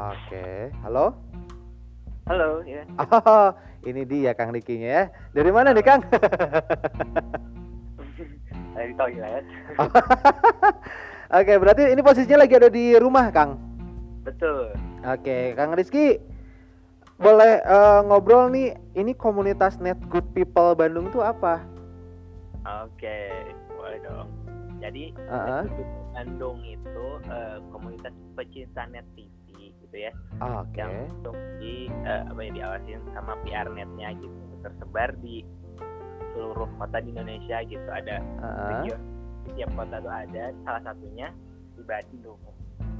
Oke, halo? Halo, ya. Oh, ini dia Kang Rikinya ya. Dari mana nih Kang? Dari toilet. Oke, berarti ini posisinya lagi ada di rumah Kang. Betul. Oke, Kang Rizky, boleh eh, ngobrol nih. Ini komunitas Net Good People Bandung tuh apa? Oke, boleh dong. Jadi Heeh. Network Bandung itu eh, komunitas pecinta net TV gitu ya, Oke. yang untuk di eh, apa ya diawasin sama PR netnya gitu, tersebar di seluruh kota di Indonesia gitu. Ada Heeh. region di tiap kota tuh ada. Salah satunya di Bandung.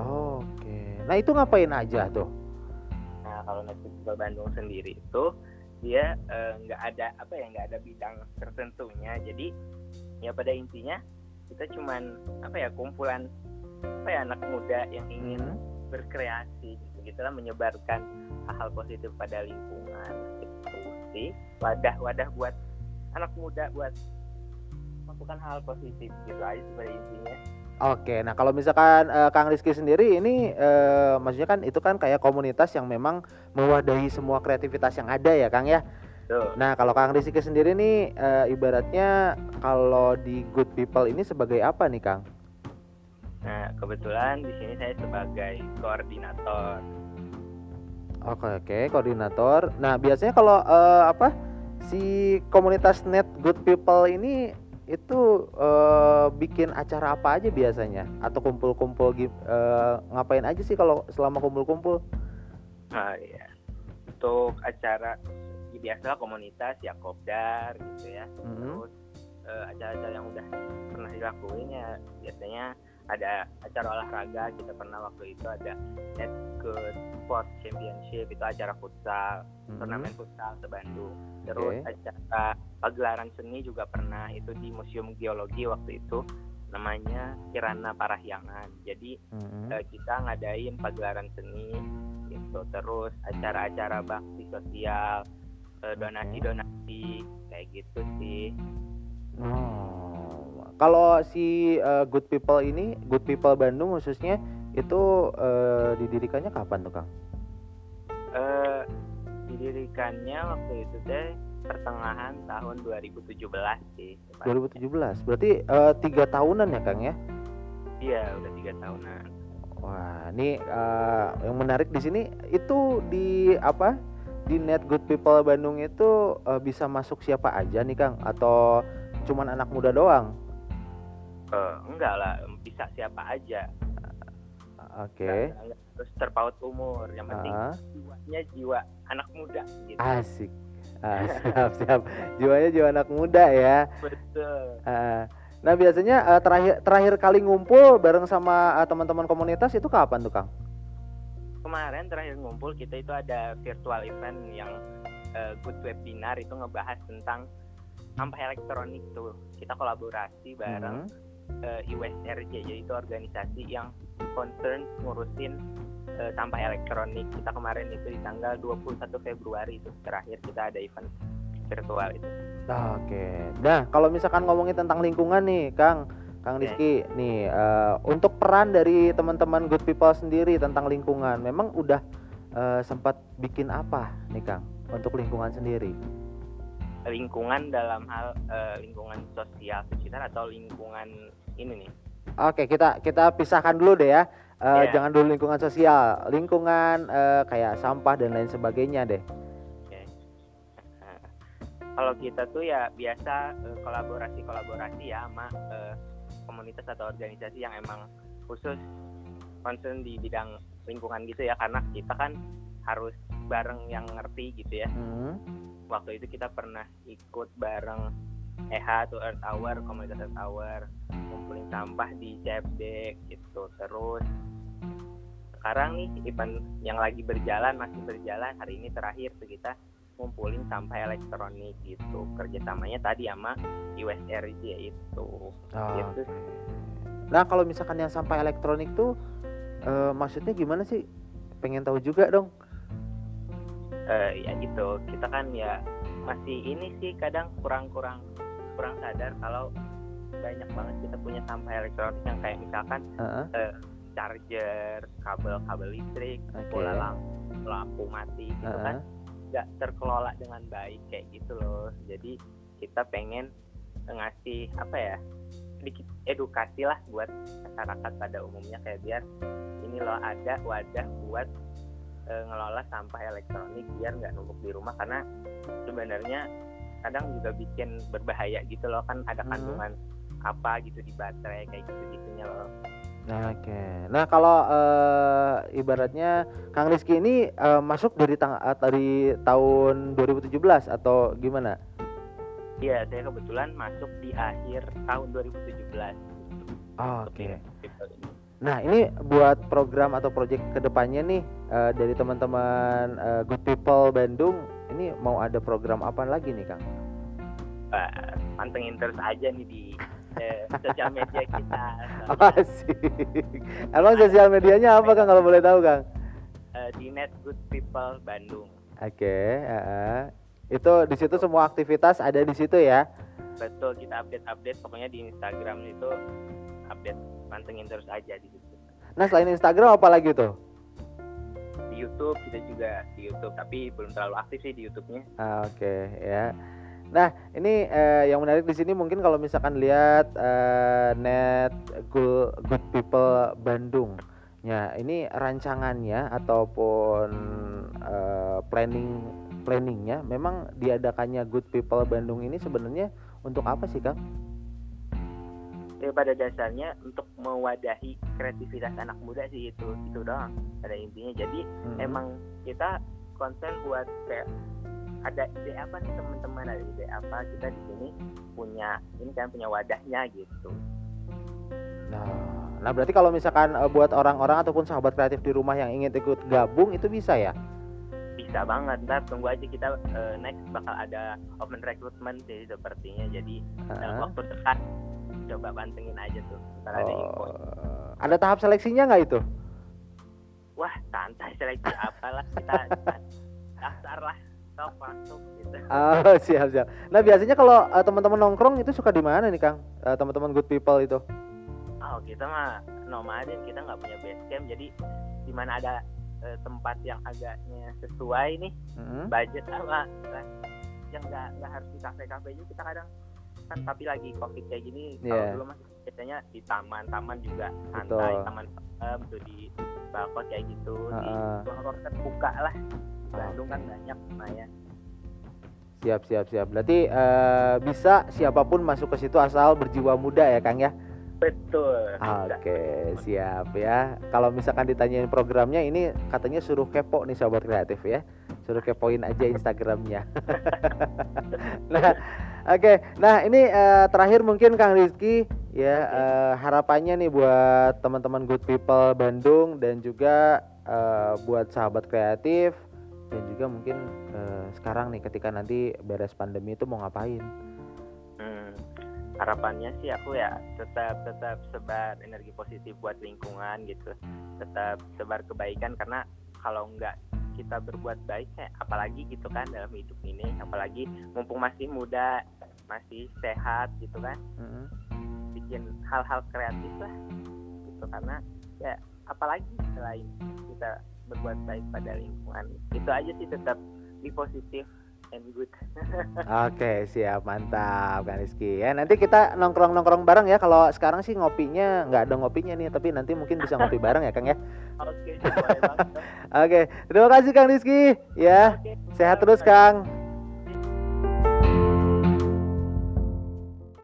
Oke. Nah itu ngapain aja tuh? Nah kalau Netflix People Bandung sendiri itu dia eh, nggak ada apa ya nggak ada bidang tertentunya jadi ya pada intinya kita cuman apa ya kumpulan apa ya anak muda yang ingin Hmm. Berkreasi gitu gitulah menyebarkan hal-hal positif pada lingkungan gitu sih wadah wadah buat anak muda buat melakukan hal positif gitu aja pada intinya Oke, nah kalau misalkan eh, Kang Rizky sendiri ini eh, maksudnya kan itu kan kayak komunitas yang memang mewadahi semua kreativitas yang ada ya Kang ya. Nah kalau Kang Rizky sendiri nih eh, ibaratnya kalau di Good People ini sebagai apa nih Kang? Nah kebetulan di sini saya sebagai koordinator Oke oke koordinator. Nah biasanya kalau eh, apa si komunitas Net Good People ini itu eh, bikin acara apa aja biasanya? Atau kumpul-kumpul eh, ngapain aja sih kalau selama kumpul-kumpul? Ah iya. Untuk acara ya biasalah komunitas ya kopdar gitu ya. Mhm. Terus eh, acara-acara yang udah pernah dilakuin ya biasanya ada acara olahraga kita pernah waktu itu ada Net Good Sport Championship itu acara futsal Mhm. turnamen futsal se Bandung terus Oke. acara pagelaran seni juga pernah itu di Museum Geologi waktu itu namanya Kirana Parahyangan jadi Mhm. eh, kita ngadain pagelaran seni gitu terus acara-acara bakti sosial eh, donasi-donasi kayak gitu sih Oh, kalau si eh, Good People ini, Good People Bandung khususnya itu eh, didirikannya kapan tuh Kang? eh didirikannya waktu itu teh pertengahan tahun 2017 sih 2017. Berarti tiga tahunan ya Kang ya? iya udah tiga tahunan Wah, ini eh, yang menarik di sini itu di apa? Di Net Good People Bandung itu eh, bisa masuk siapa aja nih Kang? Atau cuman anak muda doang? Eh, enggak lah bisa siapa aja Oke. Enggak terus terpaut umur yang penting Ah, jiwanya jiwa anak muda gitu asik. Ah, siap siap. Jiwanya jiwa anak muda ya. betul Ah, nah biasanya eh, terakhir terakhir kali ngumpul bareng sama eh, teman-teman komunitas itu kapan tuh Kang? kemarin terakhir ngumpul kita itu ada virtual event yang eh, good webinar itu ngebahas tentang sampah elektronik tuh kita kolaborasi bareng Hmm. Eh, IWSRJ jadi itu organisasi yang concern ngurusin eh, sampah elektronik kita kemarin itu di tanggal 21 Februari itu terakhir kita ada event virtual itu Oke. Nah, kalau misalkan ngomongin tentang lingkungan nih, Kang, Kang Oke. Rizky, nih eh, untuk peran dari teman-teman Good People sendiri tentang lingkungan, memang udah eh, sempat bikin apa nih, Kang, untuk lingkungan sendiri? Lingkungan dalam hal eh, lingkungan sosial sekitar atau lingkungan ini nih Oke, kita kita pisahkan dulu deh ya. Eh, Iya. Jangan dulu lingkungan sosial, lingkungan eh, kayak sampah dan lain sebagainya deh. Kalau kita tuh ya biasa kolaborasi-kolaborasi ya sama eh, komunitas atau organisasi yang emang khusus concern di bidang lingkungan gitu ya karena kita kan harus bareng yang ngerti gitu ya. Hmm. Waktu itu kita pernah ikut bareng EHA atau Earth Hour, komunitas Earth Hour, ngumpulin sampah di CFD gitu. Terus sekarang nih event yang lagi berjalan masih berjalan hari ini terakhir tuh kita ngumpulin sampah elektronik gitu kerjasamanya tadi sama USRJ itu gitu Oke. Nah, kalau misalkan yang sampah elektronik tuh eh, maksudnya gimana sih? Pengen tahu juga dong. Eh, ya gitu kita kan ya masih ini sih kadang kurang-kurang kurang sadar kalau banyak banget kita punya sampah elektronik yang kayak misalkan Heeh. eh, charger kabel-kabel listrik Oke. bola lampu lampu mati gitu Heeh. kan nggak terkelola dengan baik kayak gitu loh jadi kita pengen ngasih apa ya sedikit edukasi lah buat masyarakat pada umumnya kayak biar ini loh ada wadah buat eh, ngelola sampah elektronik biar nggak numpuk di rumah karena sebenarnya kadang juga bikin berbahaya gitu loh kan ada Mhm. kandungan apa gitu di baterai kayak gitu gitunya loh Nah, Oke. Nah kalau eh, ibaratnya Kang Rizky ini eh, masuk dari tang dari tahun 2017 atau gimana? Iya, saya kebetulan masuk di akhir tahun 2017. Oh, Oke. People ini. Nah ini buat program atau proyek ke depannya nih eh, dari teman-teman eh, Good People Bandung ini mau ada program apa lagi nih Kang? Wah, pantengin terus aja nih di eh, sosial media kita. Oh, Asik. Emang sosial medianya apa Kang kalau boleh tahu Kang? Eh, di Net Good People Bandung. Oke. heeh. Itu di situ semua aktivitas ada di situ ya? Betul, kita update-update pokoknya di Instagram itu update pantengin terus aja di situ. Nah selain Instagram apa lagi tuh? Di YouTube kita juga di YouTube, tapi belum terlalu aktif sih di YouTube-nya. Ah, Oke ya. Nah ini eh, yang menarik di sini mungkin kalau misalkan lihat eh, net good, good people Bandung, ya ini rancangannya ataupun eh, planning planningnya memang diadakannya good people Bandung ini sebenarnya untuk apa sih Kang? Ya, pada dasarnya untuk mewadahi kreativitas anak muda sih itu itu doang pada intinya. Jadi Hmm. emang kita konsen buat kayak ada ide apa nih teman-teman ada ide apa kita di sini punya ini kan punya wadahnya gitu Nah, nah berarti kalau misalkan eh, buat orang-orang ataupun sahabat kreatif di rumah yang ingin ikut gabung itu bisa ya? bisa banget ntar tunggu aja kita eh, next bakal ada open recruitment sih sepertinya jadi dalam Heeh. waktu dekat coba pantengin aja tuh ntar ada info Oh, ada tahap seleksinya nggak itu? wah santai seleksi apalah kita daftar lah top masuk gitu Oh siap siap. Nah biasanya kalau eh, teman-teman nongkrong itu suka di mana nih Kang? Eh, teman-teman good people itu? oh kita mah nomaden kita nggak punya base camp jadi di mana ada eh, tempat yang agaknya sesuai nih Mm-mm. budget sama yang nggak nggak harus di kafe-kafe juga kita kadang kan tapi lagi covid kayak gini kalau Iya. dulu masih biasanya di taman taman juga santai Betul. taman em, tuh di balkon kayak gitu di Heeh. ruang-ruang terbuka lah di Bandung kan banyak lumayan Siap siap siap. Berarti eh, bisa siapa pun masuk ke situ asal berjiwa muda ya Kang ya? betul. Oke siap ya. Kalau misalkan ditanyain programnya ini katanya suruh kepo nih sobat kreatif ya. Suruh kepoin aja Instagramnya. nah oke. Nah ini eh, terakhir mungkin Kang Rizky ya eh, harapannya nih buat teman-teman Good People Bandung dan juga eh, buat sahabat kreatif dan juga mungkin eh, sekarang nih ketika nanti beres pandemi itu mau ngapain? Hmm, harapannya sih aku ya tetap tetap sebar energi positif buat lingkungan gitu tetap sebar kebaikan karena kalau nggak kita berbuat baik kayak apalagi gitu kan dalam hidup ini apalagi mumpung masih muda masih sehat gitu kan. Bikin hal-hal kreatif lah gitu karena ya apalagi selain kita berbuat baik pada lingkungan itu aja sih tetap be positif and good. Oke siap mantap Kang Rizky. Ya nanti kita nongkrong nongkrong bareng ya. Kalau sekarang sih ngopinya nggak ada ngopinya nih tapi nanti mungkin bisa ngopi bareng ya Kang ya. Oke Oke terima kasih Kang Rizky. Ya Oke, sehat terus Kang